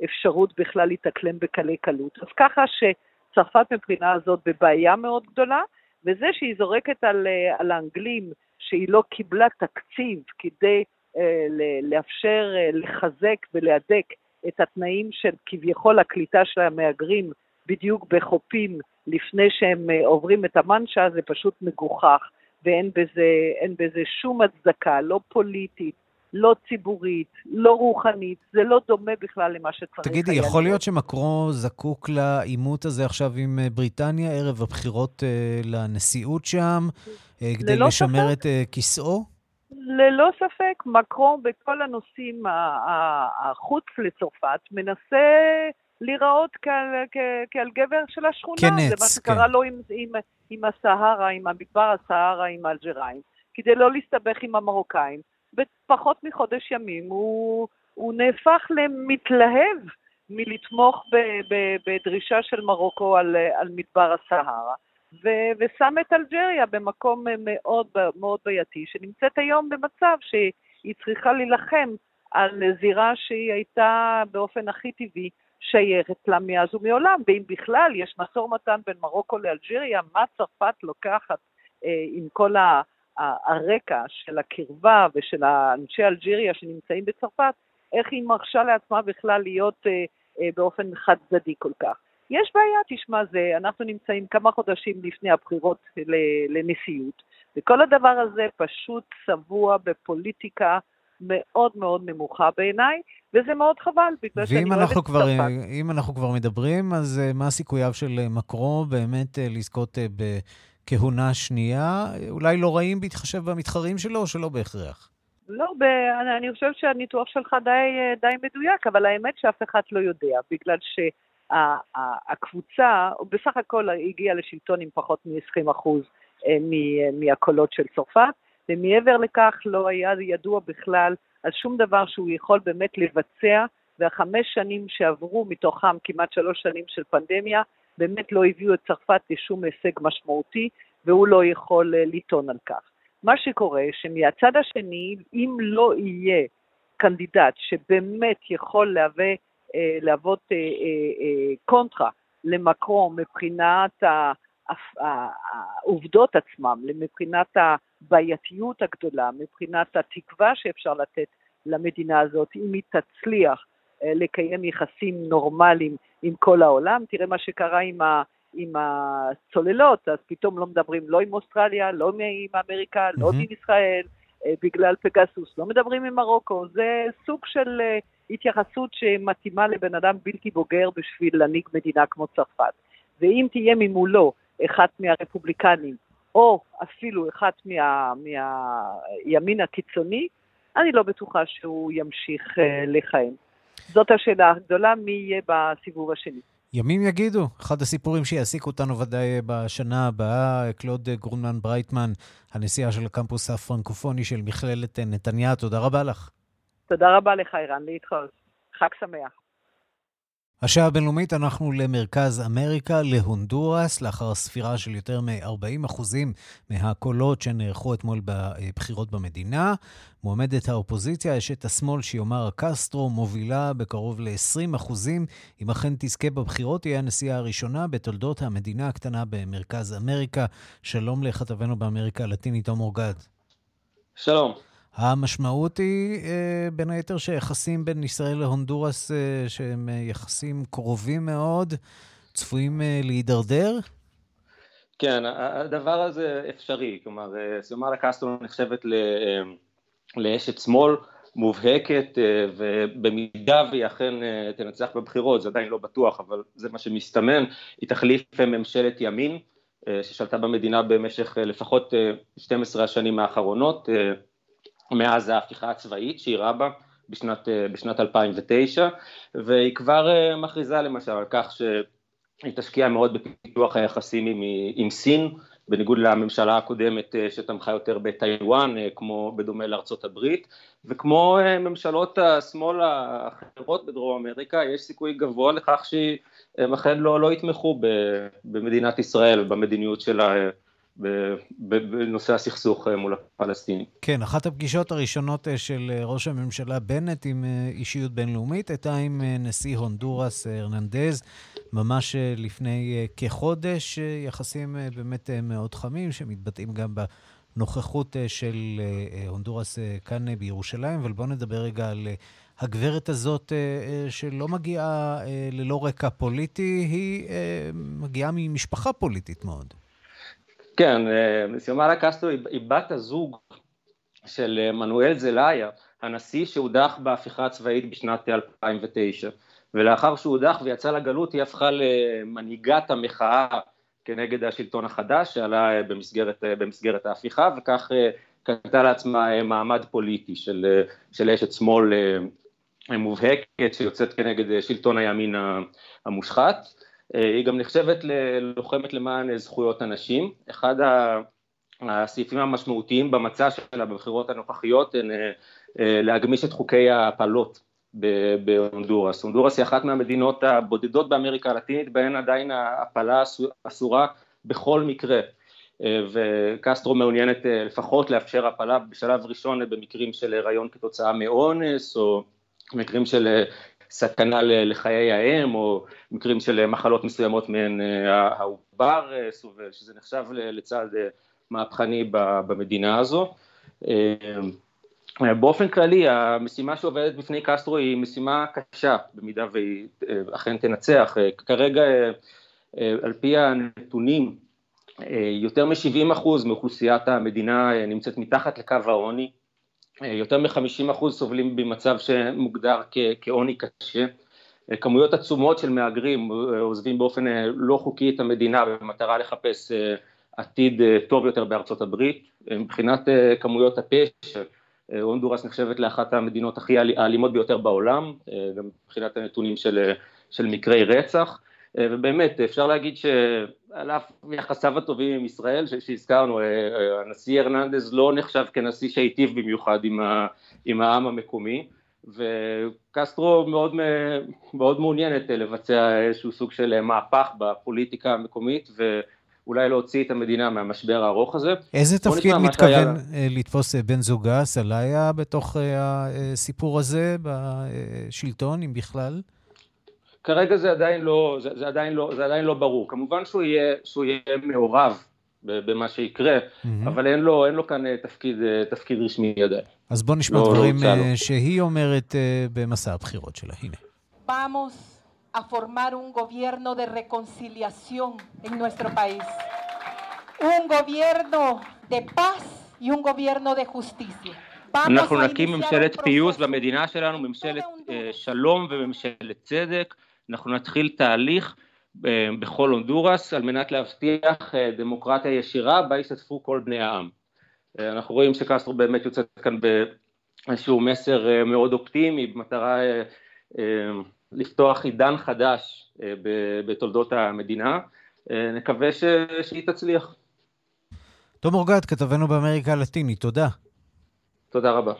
האפשרות בכלל להתאקלם בקלי קלות. אז ככה שצרפת מבחינה הזאת בבעיה מאוד גדולה, וזה שהיא זורקת על, אה, על האנגלים שהיא לא קיבלה תקציב כדי אה, לאפשר אה, לחזק ולהדק את התנאים של כביכול הקליטה של המהגרים בדיוק בחופים לפני שהם אה, עוברים את המנשה, זה פשוט מגוחך, ואין בזה, בזה שום הצדקה, לא פוליטית, לא ציבורית, לא רוחנית, זה לא דומה בכלל למה שצריך תגידי, יכול להיות שמקרו זקוק לעימות הזה עכשיו עם אה, בריטניה ערב הבחירות uh, לנשיאות שם, uh, כדי לשמר ספק. את uh, כיסאו? ללא ספק, מקרו בכל הנושאים החוץ לצרפת מנסה להיראות כעל, כעל גבר של השכונה. כנץ, זה מה שקרה כן. לו עם, עם, עם הסהרה, עם המדבר הסהרה, עם האלג'ראים, כדי לא להסתבך עם המרוקאים. בפחות מחודש ימים הוא, הוא נהפך למתלהב מלתמוך ב, ב, בדרישה של מרוקו על, על מדבר הסהרה. ו, ושם את אלג'ריה במקום מאוד מאוד בעייתי, שנמצאת היום במצב שהיא צריכה להילחם על זירה שהיא הייתה באופן הכי טבעי שייכת לה מאז ומעולם, ואם בכלל יש משא ומתן בין מרוקו לאלג'יריה, מה צרפת לוקחת אה, עם כל ה, הרקע של הקרבה ושל אנשי אלג'יריה שנמצאים בצרפת, איך היא מרשה לעצמה בכלל להיות אה, אה, באופן חד צדדי כל כך. יש בעיה, תשמע, זה, אנחנו נמצאים כמה חודשים לפני הבחירות לנשיאות, וכל הדבר הזה פשוט צבוע בפוליטיקה מאוד מאוד נמוכה בעיניי, וזה מאוד חבל, בגלל שאני אוהבת את צרפת. ואם אנחנו כבר מדברים, אז מה סיכוייו של מקרו באמת לזכות uh, בכהונה שנייה? אולי לא רעים בהתחשב במתחרים שלו, או שלא בהכרח? לא, ב... אני, אני חושבת שהניתוח שלך די, די מדויק, אבל האמת שאף אחד לא יודע, בגלל שהקבוצה בסך הכל הגיעה לשלטון עם פחות מ-20% מהקולות של צרפת, ומעבר לכך לא היה ידוע בכלל על שום דבר שהוא יכול באמת לבצע, והחמש שנים שעברו, מתוכם כמעט שלוש שנים של פנדמיה, באמת לא הביאו את צרפת לשום הישג משמעותי, והוא לא יכול אה, לטעון על כך. מה שקורה, שמהצד השני, אם לא יהיה קנדידט שבאמת יכול להווה, אה, להוות אה, קונטרה למקרום מבחינת העובדות עצמם, מבחינת הבעייתיות הגדולה, מבחינת התקווה שאפשר לתת למדינה הזאת, אם היא תצליח לקיים יחסים נורמליים עם כל העולם. תראה מה שקרה עם, ה, עם הצוללות, אז פתאום לא מדברים לא עם אוסטרליה, לא עם אמריקה, לא עם ישראל, אה, בגלל פגסוס, לא מדברים עם מרוקו. זה סוג של אה, התייחסות שמתאימה לבן אדם בלתי בוגר בשביל להנהיג מדינה כמו צרפת. ואם תהיה ממולו אחת מהרפובליקנים, או אפילו אחת מה, מהימין הקיצוני, אני לא בטוחה שהוא ימשיך לכהן. זאת השאלה הגדולה, מי יהיה בסיבוב השני. ימים יגידו. אחד הסיפורים שיעסיק אותנו ודאי בשנה הבאה, קלוד גרונמן ברייטמן, הנשיאה של הקמפוס הפרנקופוני של מכללת נתניה, תודה רבה לך. תודה רבה לך, אירן, להתחאות. חג שמח. השעה הבינלאומית אנחנו למרכז אמריקה, להונדורס, לאחר ספירה של יותר מ-40% מהקולות שנערכו אתמול בבחירות במדינה. מועמדת האופוזיציה, אשת השמאל שיומרה קסטרו, מובילה בקרוב ל-20%. אם אכן תזכה בבחירות, תהיה הנשיאה הראשונה בתולדות המדינה הקטנה במרכז אמריקה. שלום לכתבנו באמריקה הלטינית, עומר גד. שלום. המשמעות היא אה, בין היתר שיחסים בין ישראל להונדורס, אה, שהם אה, יחסים קרובים מאוד, צפויים להידרדר? כן, הדבר הזה אפשרי, כלומר, סיומרה קסטרו נחשבת לאשת שמאל מובהקת, ובמידה והיא אכן תנצח בבחירות, זה עדיין לא בטוח, אבל זה מה שמסתמן, היא תחליף ממשלת ימין, ששלטה במדינה במשך לפחות 12 השנים האחרונות, מאז ההפיכה הצבאית שאירעה בה בשנת, אה, בשנת 2009 והיא כבר אה, מכריזה למשל על כך שהיא תשקיע מאוד בפיתוח היחסים עם, עם סין בניגוד לממשלה הקודמת אה, שתמכה יותר בטיוואן כמו בדומה לארצות הברית. וכמו ממשלות השמאל האחרות בדרום אמריקה יש סיכוי גבוה לכך שהם אכן לא, לא יתמכו במדינת ישראל במדיניות שלה בנושא הסכסוך מול הפלסטינים. כן, אחת הפגישות הראשונות של ראש הממשלה בנט עם אישיות בינלאומית הייתה עם נשיא הונדורס הרננדז, ממש לפני כחודש, יחסים באמת מאוד חמים, שמתבטאים גם בנוכחות של הונדורס כאן בירושלים, אבל בואו נדבר רגע על הגברת הזאת, שלא מגיעה ללא רקע פוליטי, היא מגיעה ממשפחה פוליטית מאוד. כן, סיומרה קסטרו היא בת הזוג של מנואל זלאיה, הנשיא שהודח בהפיכה הצבאית בשנת 2009, ולאחר שהוא הודח ויצא לגלות היא הפכה למנהיגת המחאה כנגד השלטון החדש שעלה במסגרת, במסגרת ההפיכה, וכך קנתה לעצמה מעמד פוליטי של, של אשת שמאל מובהקת שיוצאת כנגד שלטון הימין המושחת. היא גם נחשבת ללוחמת למען זכויות הנשים. אחד הסעיפים המשמעותיים במצע שלה בבחירות הנוכחיות הן להגמיש את חוקי ההפלות בהונדורס. הונדורס היא אחת מהמדינות הבודדות באמריקה הלטינית בהן עדיין ההפלה אסורה בכל מקרה. וקסטרו מעוניינת לפחות לאפשר הפלה בשלב ראשון במקרים של הריון כתוצאה מאונס או מקרים של סכנה לחיי האם, או מקרים של מחלות מסוימות מהן העובר סובל, שזה נחשב לצד מהפכני במדינה הזו. באופן כללי, המשימה שעובדת בפני קסטרו היא משימה קשה, במידה והיא אכן תנצח. כרגע, על פי הנתונים, יותר מ-70% מאוכלוסיית המדינה נמצאת מתחת לקו העוני, יותר מ-50% סובלים במצב שמוגדר כעוני קשה, כמויות עצומות של מהגרים עוזבים באופן לא חוקי את המדינה במטרה לחפש עתיד טוב יותר בארצות הברית, מבחינת כמויות הפשע, הונדורס נחשבת לאחת המדינות הכי האלימות ביותר בעולם, גם מבחינת הנתונים של, של מקרי רצח, ובאמת אפשר להגיד שעל אף יחסיו הטובים עם ישראל שהזכרנו, הנשיא הרננדז לא נחשב כנשיא שהיטיב במיוחד עם, ה, עם העם המקומי, וקסטרו מאוד, מאוד מעוניינת לבצע איזשהו סוג של מהפך בפוליטיקה המקומית, ואולי להוציא את המדינה מהמשבר הארוך הזה. איזה תפקיד מתכוון לתפוס בן זוגה, סלאיה, בתוך הסיפור הזה, בשלטון, אם בכלל? כרגע זה עדיין לא, זה, זה עדיין לא, זה עדיין לא ברור. כמובן שהוא יהיה, שהוא יהיה מעורב במה שיקרה, mm-hmm. אבל אין לו, אין לו כאן תפקיד, תפקיד רשמי עדיין. אז בוא נשמע לא, דברים לא שהיא אומרת במסע הבחירות שלה. הנה. Vamos a formar un gobierno de reconciliación en nuestro país. Un gobierno de paz y un gobierno de justicia. אנחנו נקים ממשלת פיוס במדינה שלנו, ממשלת שלום וממשלת צדק. אנחנו נתחיל תהליך בכל הונדורס על מנת להבטיח דמוקרטיה ישירה בה ישתתפו כל בני העם. אנחנו רואים שקסטרו באמת יוצא כאן באיזשהו מסר מאוד אופטימי במטרה לפתוח עידן חדש בתולדות המדינה. נקווה שהיא תצליח. תום אורגד, כתבנו באמריקה הלטינית, תודה. תודה רבה.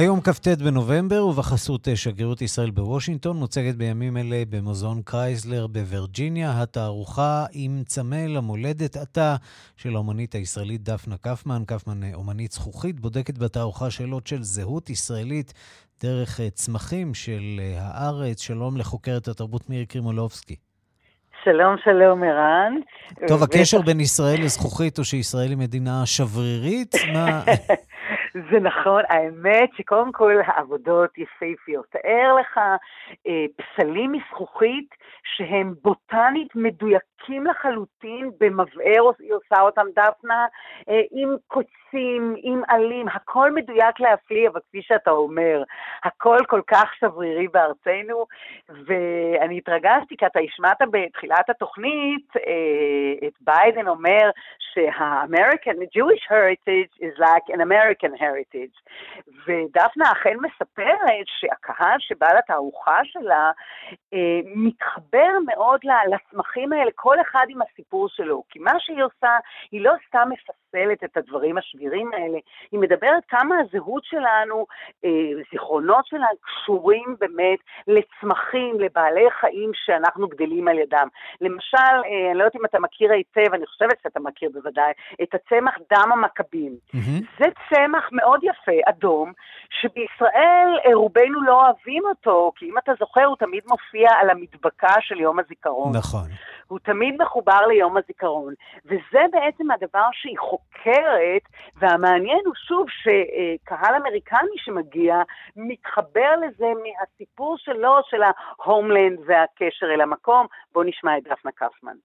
היום כ"ט בנובמבר, ובחסות שגרירות ישראל בוושינגטון, מוצגת בימים אלה במוזיאון קרייזלר בווירג'יניה, התערוכה עם צמא למולדת אתה של האומנית הישראלית דפנה קפמן. קפמן אומנית זכוכית, בודקת בתערוכה שאלות של זהות ישראלית דרך צמחים של הארץ. שלום לחוקרת התרבות מירי קרימולובסקי. שלום, שלום, ערן. טוב, הקשר בין ישראל לזכוכית הוא שישראל היא מדינה שברירית? מה... זה נכון, האמת שקודם כל העבודות יפהפיות. תאר לך אה, פסלים מזכוכית שהם בוטנית מדויקים לחלוטין, במבער היא עושה אותם דפנה, אה, עם קוצים, עם עלים, הכל מדויק להפליא, אבל כפי שאתה אומר, הכל כל כך שברירי בארצנו, ואני התרגשתי כי אתה השמעת בתחילת התוכנית אה, את ביידן אומר שה-American, Jewish heritage is like an American heritage. ודפנה אכן מספרת שהקהל שבא לתערוכה שלה אה, מתחבר מאוד לצמחים האלה, כל אחד עם הסיפור שלו, כי מה שהיא עושה, היא לא סתם מפספת. מחסלת את הדברים השבירים האלה, היא מדברת כמה הזהות שלנו, זיכרונות שלנו, קשורים באמת לצמחים, לבעלי חיים שאנחנו גדלים על ידם. למשל, אני לא יודעת אם אתה מכיר היטב, אני חושבת שאתה מכיר בוודאי, את הצמח דם המכבים. Mm-hmm. זה צמח מאוד יפה, אדום, שבישראל רובנו לא אוהבים אותו, כי אם אתה זוכר, הוא תמיד מופיע על המדבקה של יום הזיכרון. נכון. הוא תמיד מחובר ליום הזיכרון, וזה בעצם הדבר שהיא חוקרת, והמעניין הוא שוב שקהל אמריקני שמגיע מתחבר לזה מהסיפור שלו, של ההומלנד והקשר אל המקום. בואו נשמע את דפנה קפמן.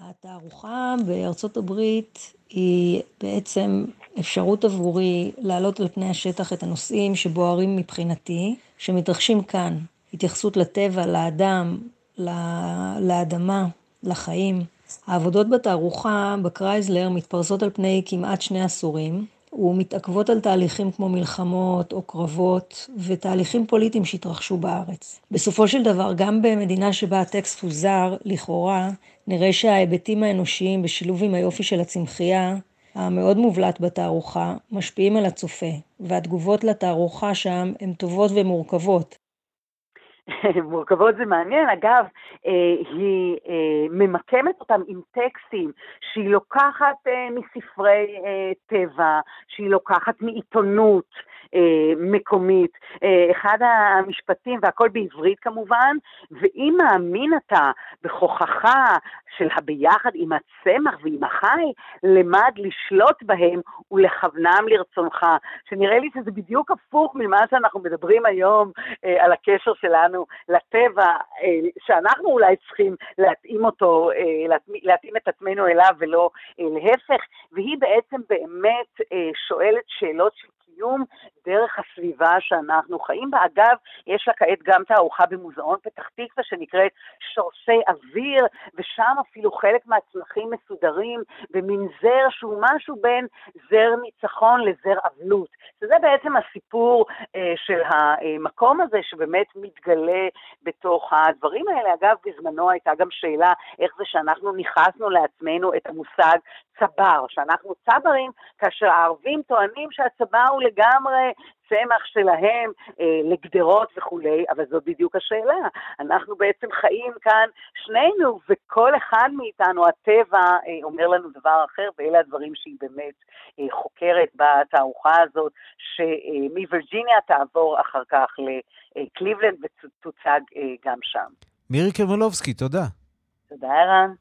התערוכה בארצות הברית היא בעצם אפשרות עבורי להעלות על פני השטח את הנושאים שבוערים מבחינתי, שמתרחשים כאן. התייחסות לטבע, לאדם, לאדמה, לחיים. העבודות בתערוכה בקרייזלר מתפרסות על פני כמעט שני עשורים, ומתעכבות על תהליכים כמו מלחמות או קרבות ותהליכים פוליטיים שהתרחשו בארץ. בסופו של דבר, גם במדינה שבה הטקסט הוא זר, לכאורה, נראה שההיבטים האנושיים בשילוב עם היופי של הצמחייה, המאוד מובלט בתערוכה, משפיעים על הצופה, והתגובות לתערוכה שם הן טובות ומורכבות. מורכבות זה מעניין, אגב, אה, היא אה, ממקמת אותם עם טקסטים שהיא לוקחת אה, מספרי טבע, שהיא לוקחת מעיתונות, מקומית. אה, אחד המשפטים, והכל בעברית כמובן, ואם מאמין אתה בכוחך של הביחד עם הצמח ועם החי, למד לשלוט בהם ולכוונם לרצונך. שנראה לי שזה בדיוק הפוך ממה שאנחנו מדברים היום אה, על הקשר שלנו לטבע, אה, שאנחנו אולי צריכים להתאים אותו, אה, להתאים, להתאים את עצמנו אליו ולא אה, להפך, והיא בעצם באמת אה, שואלת שאלות של קיום דרך הסביבה שאנחנו חיים בה. אגב, יש לה כעת גם תערוכה במוזיאון פתח תקווה שנקראת שורשי אוויר, ושם אפילו חלק מהצמחים מסודרים במין זר שהוא משהו בין זר ניצחון לזר אבלות. שזה בעצם הסיפור אה, של המקום הזה שבאמת מתגלה בתוך הדברים האלה. אגב, בזמנו הייתה גם שאלה איך זה שאנחנו ניכסנו לעצמנו את המושג צבר, שאנחנו צברים, כאשר הערבים טוענים שהצבר הוא לגמרי צמח שלהם אה, לגדרות וכולי, אבל זאת בדיוק השאלה. אנחנו בעצם חיים כאן שנינו, וכל אחד מאיתנו, הטבע, אה, אומר לנו דבר אחר, ואלה הדברים שהיא באמת אה, חוקרת בתערוכה הזאת, שמווירג'יניה תעבור אחר כך לקליבלנד ותוצג אה, גם שם. מירי קרמלובסקי, תודה. תודה, ערן.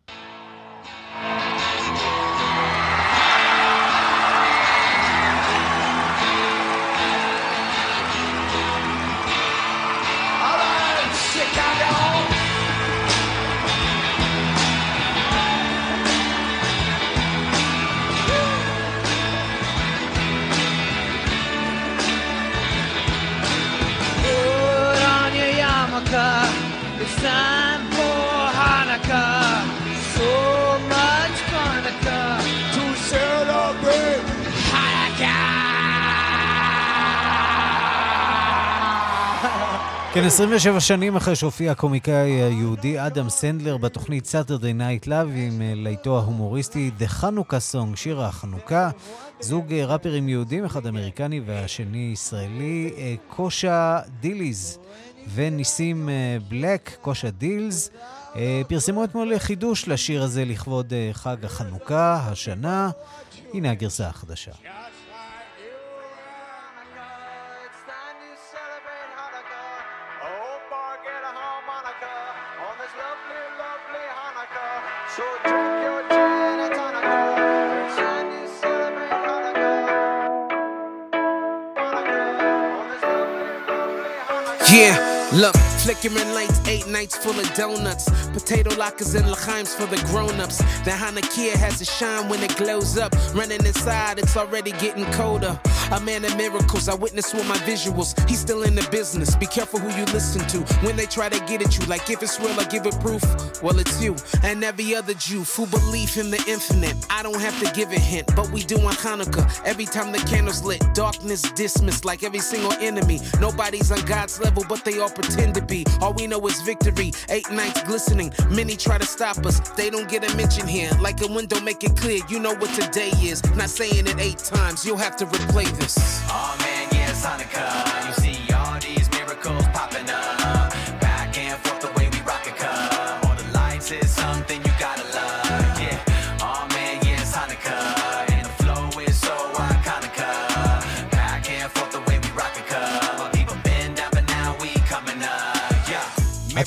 כן, 27 שנים אחרי שהופיע הקומיקאי היהודי אדם סנדלר בתוכנית Saturday Night Live עם אה, להיטו ההומוריסטי The Hanukkah Song, שיר החנוכה. זוג אה, ראפרים יהודים, אחד אמריקני והשני ישראלי, אה, Kosha Dillz וניסים בלק, Kosha Dillz, פרסמו אתמול חידוש לשיר הזה לכבוד חג החנוכה, השנה. הנה הגרסה החדשה. Yeah, look, flickering lights, eight nights full of donuts. Potato lockers and l'chaims for the grown-ups. The Hanukkah has a shine when it glows up. Running inside, it's already getting colder. A man of miracles, I witness with my visuals. He's still in the business. Be careful who you listen to when they try to get at you. Like if it's real, I give it proof. Well, it's you and every other Jew who believe in the infinite. I don't have to give a hint, but we do on Hanukkah. Every time the candles lit, darkness dismissed like every single enemy. Nobody's on God's level, but they all pretend to be. All we know is victory. Eight nights glistening. Many try to stop us. They don't get a mention here. Like a window, make it clear. You know what today is. Not saying it eight times. You'll have to replay this. Oh man, yeah, it's. You see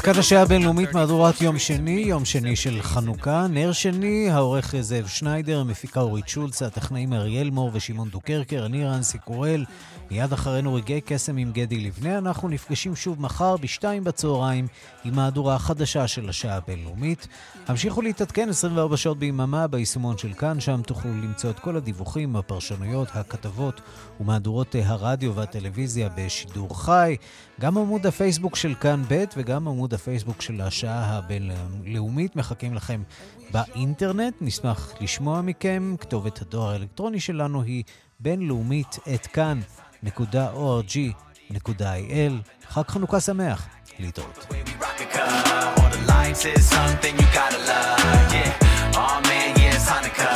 כאן השעה הבינלאומית מהדורת יום שני, יום שני של חנוכה. נר שני, העורך זאב שניידר, המפיקה אורית שולץ, הטכנאים אריאל מור ושמעון דוקרקר, אני רנסי קורל. מיד אחרינו רגעי קסם עם גדי לבנה. אנחנו נפגשים שוב מחר בשתיים בצהריים עם מהדורה החדשה של השעה הבינלאומית. המשיכו להתעדכן 24 שעות ביממה ביישומון של כאן, שם תוכלו למצוא את כל הדיווחים, הפרשנויות, הכתבות ומהדורות הרדיו והטלוויזיה בשידור חי. גם עמוד הפייסבוק של כאן ב' וגם עמוד הפייסבוק של השעה הבינלאומית. מחכים לכם באינטרנט, נשמח לשמוע מכם. כתובת הדואר האלקטרוני שלנו היא בינלאומית את כאן.org.il. חג חנוכה שמח, להתראות. Something you gotta love, yeah. Oh man, yeah, it's Hanukkah.